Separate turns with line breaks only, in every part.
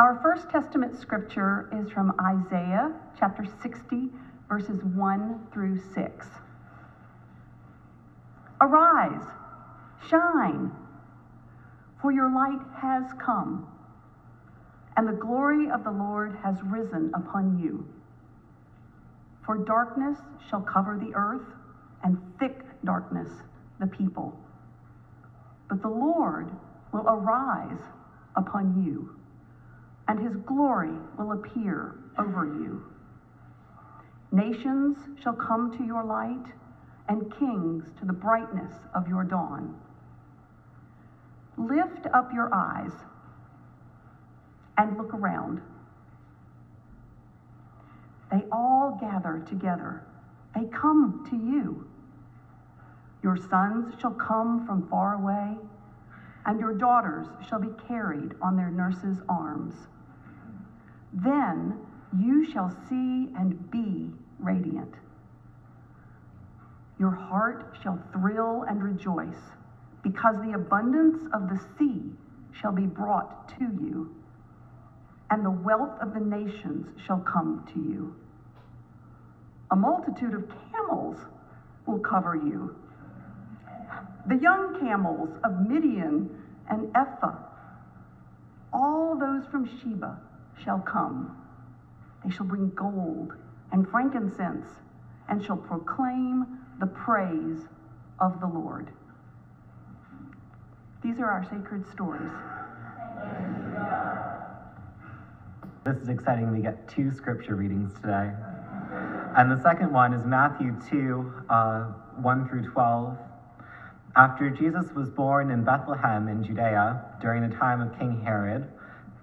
Our First Testament scripture is from Isaiah chapter 60, verses 1 through 6. Arise, shine, for your light has come, and the glory of the Lord has risen upon you. For darkness shall cover the earth, and thick darkness the people. But the Lord will arise upon you, and his glory will appear over you. Nations shall come to your light, and kings to the brightness of your dawn. Lift up your eyes and look around. They all gather together. They come to you. Your sons shall come from far away, and your daughters shall be carried on their nurses' arms. Then you shall see and be radiant. Your heart shall thrill and rejoice, because the abundance of the sea shall be brought to you, and the wealth of the nations shall come to you. A multitude of camels will cover you the young camels of Midian and Ephah, all those from Sheba shall come. They shall bring gold and frankincense and shall proclaim the praise of the Lord. These are our sacred stories.
This is exciting. We get two scripture readings today. And the second one is Matthew 2 uh, 1 through 12. After Jesus was born in Bethlehem in Judea during the time of King Herod,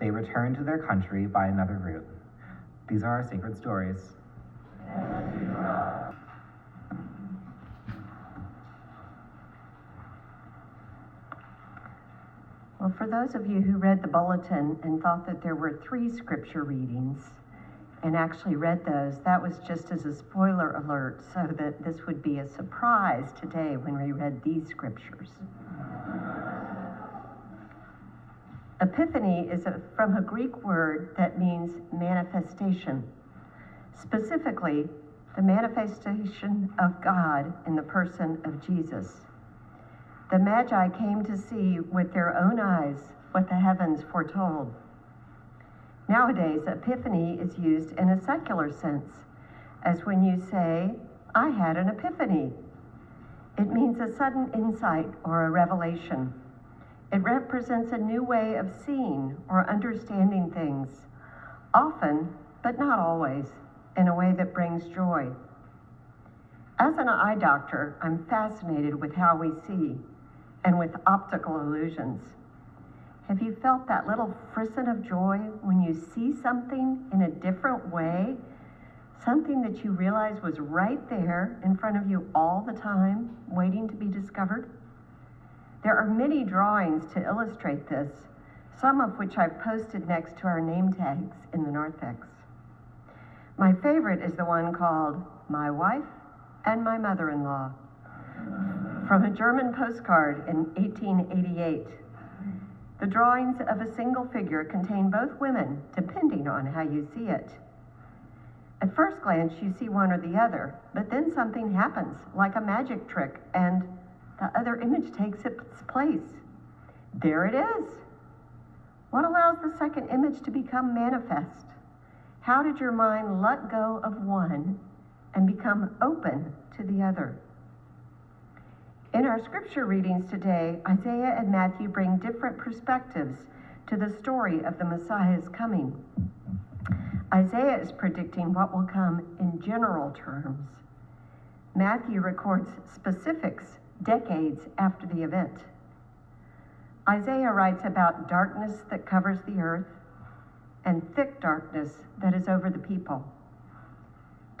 they returned to their country by another route. These are our sacred stories.
Well, for those of you who read the bulletin and thought that there were three scripture readings, and actually read those, that was just as a spoiler alert so that this would be a surprise today when we read these scriptures. Epiphany is a, from a Greek word that means manifestation, specifically, the manifestation of God in the person of Jesus. The Magi came to see with their own eyes what the heavens foretold. Nowadays, epiphany is used in a secular sense, as when you say, I had an epiphany. It means a sudden insight or a revelation. It represents a new way of seeing or understanding things, often, but not always, in a way that brings joy. As an eye doctor, I'm fascinated with how we see and with optical illusions. Have you felt that little frisson of joy when you see something in a different way? Something that you realize was right there in front of you all the time, waiting to be discovered? There are many drawings to illustrate this, some of which I've posted next to our name tags in the narthex. My favorite is the one called My Wife and My Mother in Law from a German postcard in 1888. The drawings of a single figure contain both women, depending on how you see it. At first glance, you see one or the other, but then something happens, like a magic trick, and the other image takes its place. There it is. What allows the second image to become manifest? How did your mind let go of one and become open to the other? In our scripture readings today, Isaiah and Matthew bring different perspectives to the story of the Messiah's coming. Isaiah is predicting what will come in general terms. Matthew records specifics decades after the event. Isaiah writes about darkness that covers the earth and thick darkness that is over the people.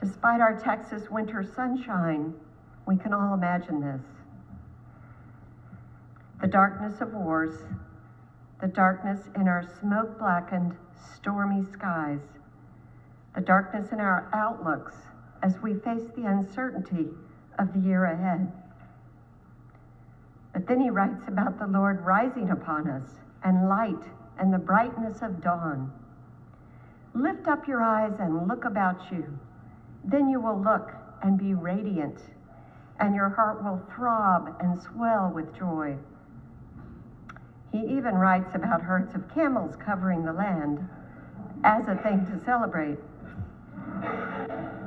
Despite our Texas winter sunshine, we can all imagine this. The darkness of wars, the darkness in our smoke blackened, stormy skies, the darkness in our outlooks as we face the uncertainty of the year ahead. But then he writes about the Lord rising upon us and light and the brightness of dawn. Lift up your eyes and look about you. Then you will look and be radiant, and your heart will throb and swell with joy. He even writes about herds of camels covering the land as a thing to celebrate.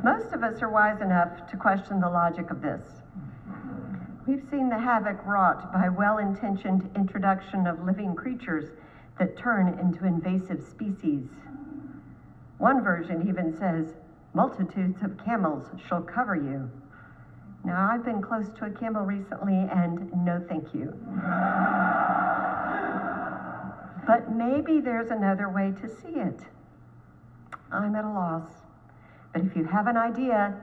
Most of us are wise enough to question the logic of this. We've seen the havoc wrought by well intentioned introduction of living creatures that turn into invasive species. One version even says, Multitudes of camels shall cover you. Now, I've been close to a camel recently, and no thank you. But maybe there's another way to see it. I'm at a loss. But if you have an idea,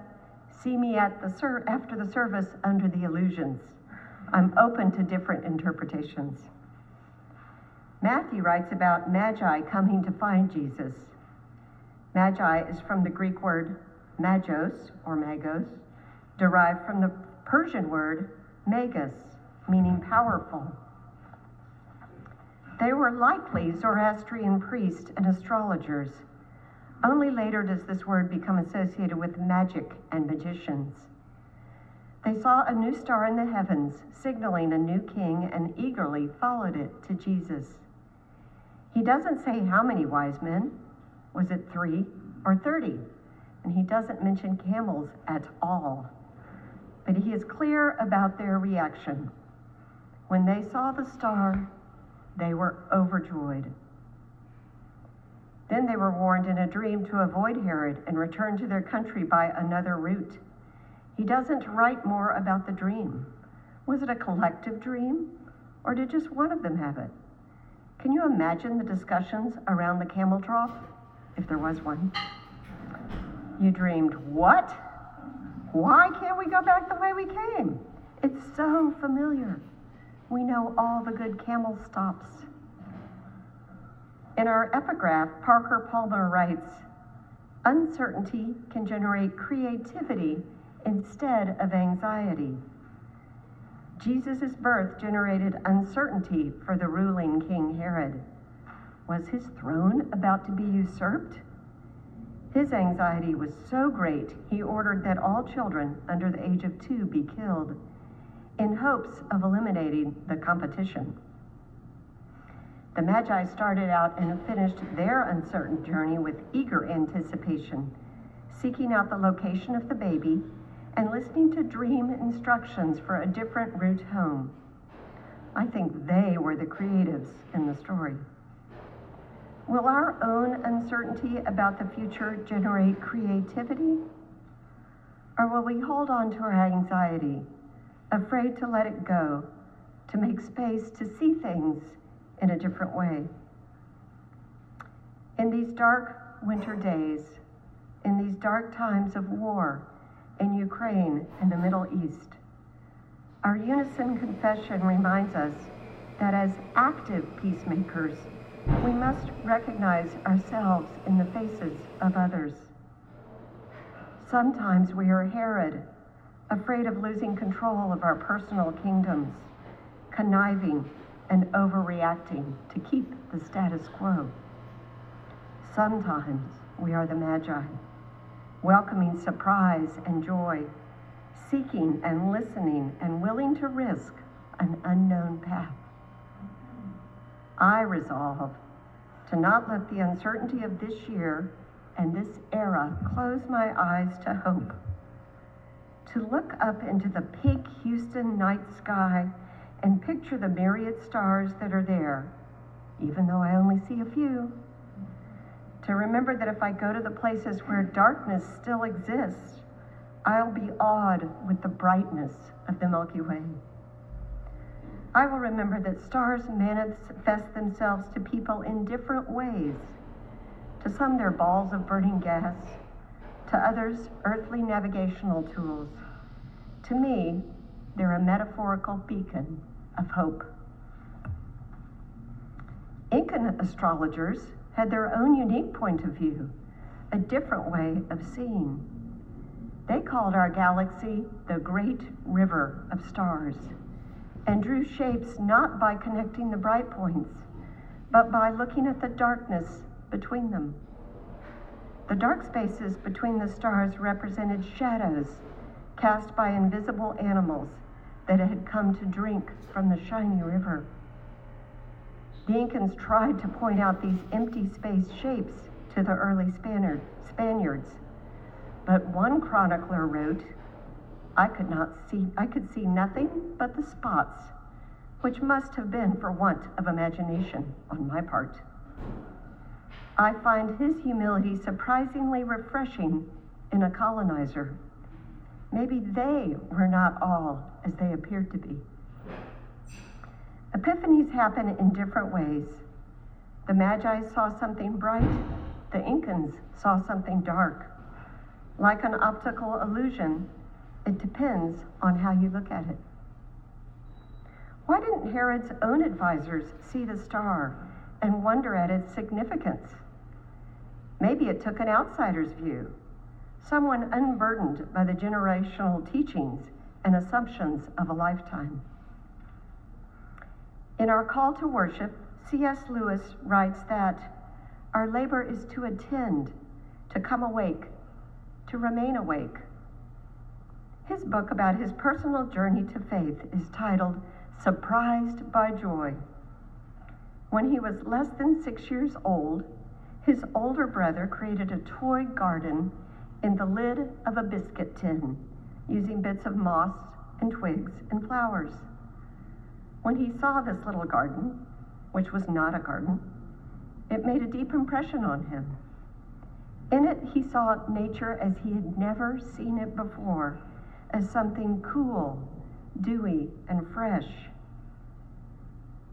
see me at the ser- after the service under the illusions. I'm open to different interpretations. Matthew writes about magi coming to find Jesus. Magi is from the Greek word magos or magos, derived from the Persian word magus, meaning powerful. They were likely Zoroastrian priests and astrologers. Only later does this word become associated with magic and magicians. They saw a new star in the heavens, signaling a new king, and eagerly followed it to Jesus. He doesn't say how many wise men. Was it three or thirty? And he doesn't mention camels at all. But he is clear about their reaction. When they saw the star, they were overjoyed. Then they were warned in a dream to avoid Herod and return to their country by another route. He doesn't write more about the dream. Was it a collective dream, or did just one of them have it? Can you imagine the discussions around the camel trough, if there was one? You dreamed what? Why can't we go back the way we came? It's so familiar. We know all the good camel stops. In our epigraph, Parker Palmer writes Uncertainty can generate creativity instead of anxiety. Jesus' birth generated uncertainty for the ruling King Herod. Was his throne about to be usurped? His anxiety was so great, he ordered that all children under the age of two be killed in hopes of eliminating the competition. The Magi started out and finished their uncertain journey with eager anticipation, seeking out the location of the baby and listening to dream instructions for a different route home. I think they were the creatives in the story. Will our own uncertainty about the future generate creativity? Or will we hold on to our anxiety afraid to let it go, to make space to see things in a different way. In these dark winter days, in these dark times of war in Ukraine and the Middle East, our unison confession reminds us that as active peacemakers, we must recognize ourselves in the faces of others. Sometimes we are Herod, afraid of losing control of our personal kingdoms, conniving and overreacting to keep the status quo. Sometimes we are the Magi, welcoming surprise and joy, seeking and listening and willing to risk an unknown path. I resolve to not let the uncertainty of this year and this era close my eyes to hope. To look up into the pink Houston night sky and picture the myriad stars that are there, even though I only see a few. To remember that if I go to the places where darkness still exists, I'll be awed with the brightness of the Milky Way. I will remember that stars manifest themselves to people in different ways. To some, they're balls of burning gas. To others, earthly navigational tools. To me, they're a metaphorical beacon of hope. Incan astrologers had their own unique point of view, a different way of seeing. They called our galaxy the Great River of Stars and drew shapes not by connecting the bright points, but by looking at the darkness between them. The dark spaces between the stars represented shadows cast by invisible animals that had come to drink from the shiny river. Incans tried to point out these empty space shapes to the early Spaniard, Spaniards, but one chronicler wrote, I could not see, I could see nothing but the spots, which must have been for want of imagination on my part. I find his humility surprisingly refreshing in a colonizer. Maybe they were not all as they appeared to be. Epiphanies happen in different ways. The Magi saw something bright, the Incans saw something dark. Like an optical illusion, it depends on how you look at it. Why didn't Herod's own advisors see the star and wonder at its significance? Maybe it took an outsider's view, someone unburdened by the generational teachings and assumptions of a lifetime. In our call to worship, C.S. Lewis writes that our labor is to attend, to come awake, to remain awake, his book about his personal journey to faith is titled Surprised by Joy. When he was less than six years old, his older brother created a toy garden in the lid of a biscuit tin using bits of moss and twigs and flowers. When he saw this little garden, which was not a garden, it made a deep impression on him. In it, he saw nature as he had never seen it before as something cool, dewy, and fresh.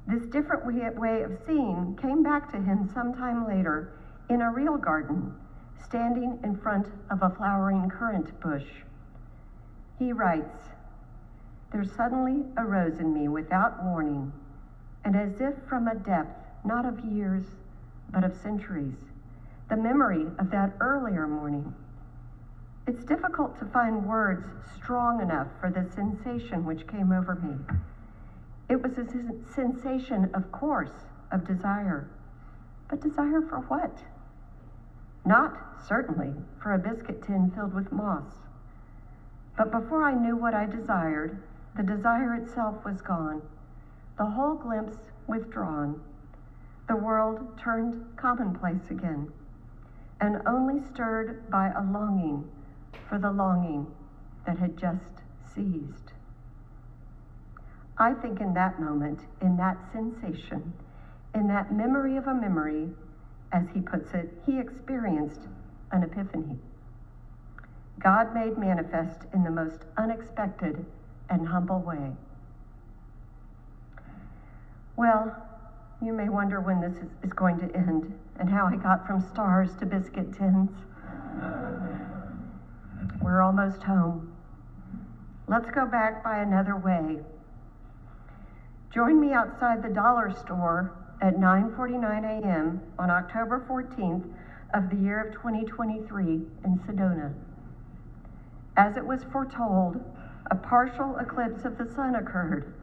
This different way of seeing came back to him sometime later in a real garden, standing in front of a flowering currant bush. He writes, There suddenly arose in me without warning, and as if from a depth not of years, but of centuries, the memory of that earlier morning it's difficult to find words strong enough for the sensation which came over me. It was a sensation, of course, of desire. But desire for what? Not, certainly, for a biscuit tin filled with moss. But before I knew what I desired, the desire itself was gone, the whole glimpse withdrawn. The world turned commonplace again, and only stirred by a longing for the longing that had just seized. I think in that moment, in that sensation, in that memory of a memory, as he puts it, he experienced an epiphany. God made manifest in the most unexpected and humble way. Well, you may wonder when this is, going to end and how I got from stars to biscuit tins. We're almost home. Let's go back by another way. Join me outside the dollar store at 9:49 a.m. on October 14th of the year of 2023 in Sedona. As it was foretold, a partial eclipse of the sun occurred.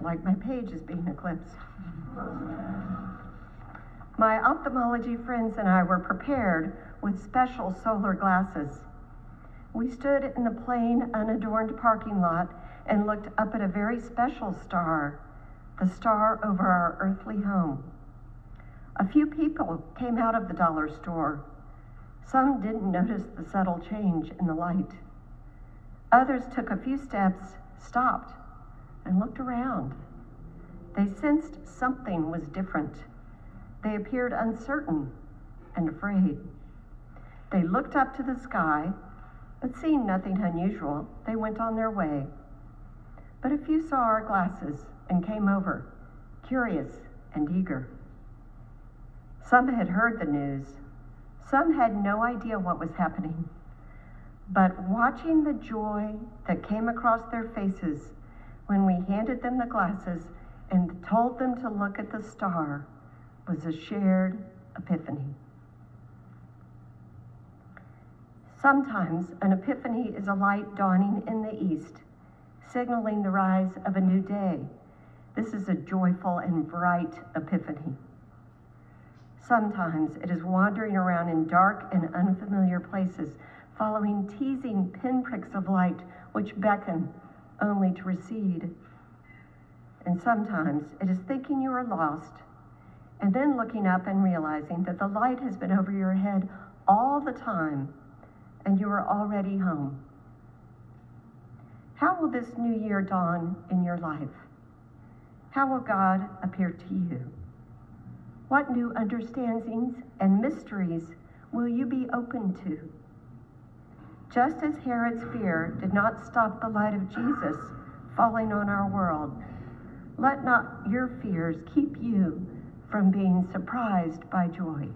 Like my page is being eclipsed. My ophthalmology friends and I were prepared with special solar glasses. We stood in the plain, unadorned parking lot and looked up at a very special star, the star over our earthly home. A few people came out of the dollar store. Some didn't notice the subtle change in the light. Others took a few steps, stopped, and looked around. They sensed something was different. They appeared uncertain and afraid. They looked up to the sky, but seeing nothing unusual, they went on their way. But a few saw our glasses and came over, curious and eager. Some had heard the news, some had no idea what was happening. But watching the joy that came across their faces when we handed them the glasses and told them to look at the star was a shared epiphany. Sometimes an epiphany is a light dawning in the east, signaling the rise of a new day. This is a joyful and bright epiphany. Sometimes it is wandering around in dark and unfamiliar places, following teasing pinpricks of light which beckon only to recede. And sometimes it is thinking you are lost and then looking up and realizing that the light has been over your head all the time and you are already home. How will this new year dawn in your life? How will God appear to you? What new understandings and mysteries will you be open to? Just as Herod's fear did not stop the light of Jesus falling on our world, let not your fears keep you from being surprised by joy.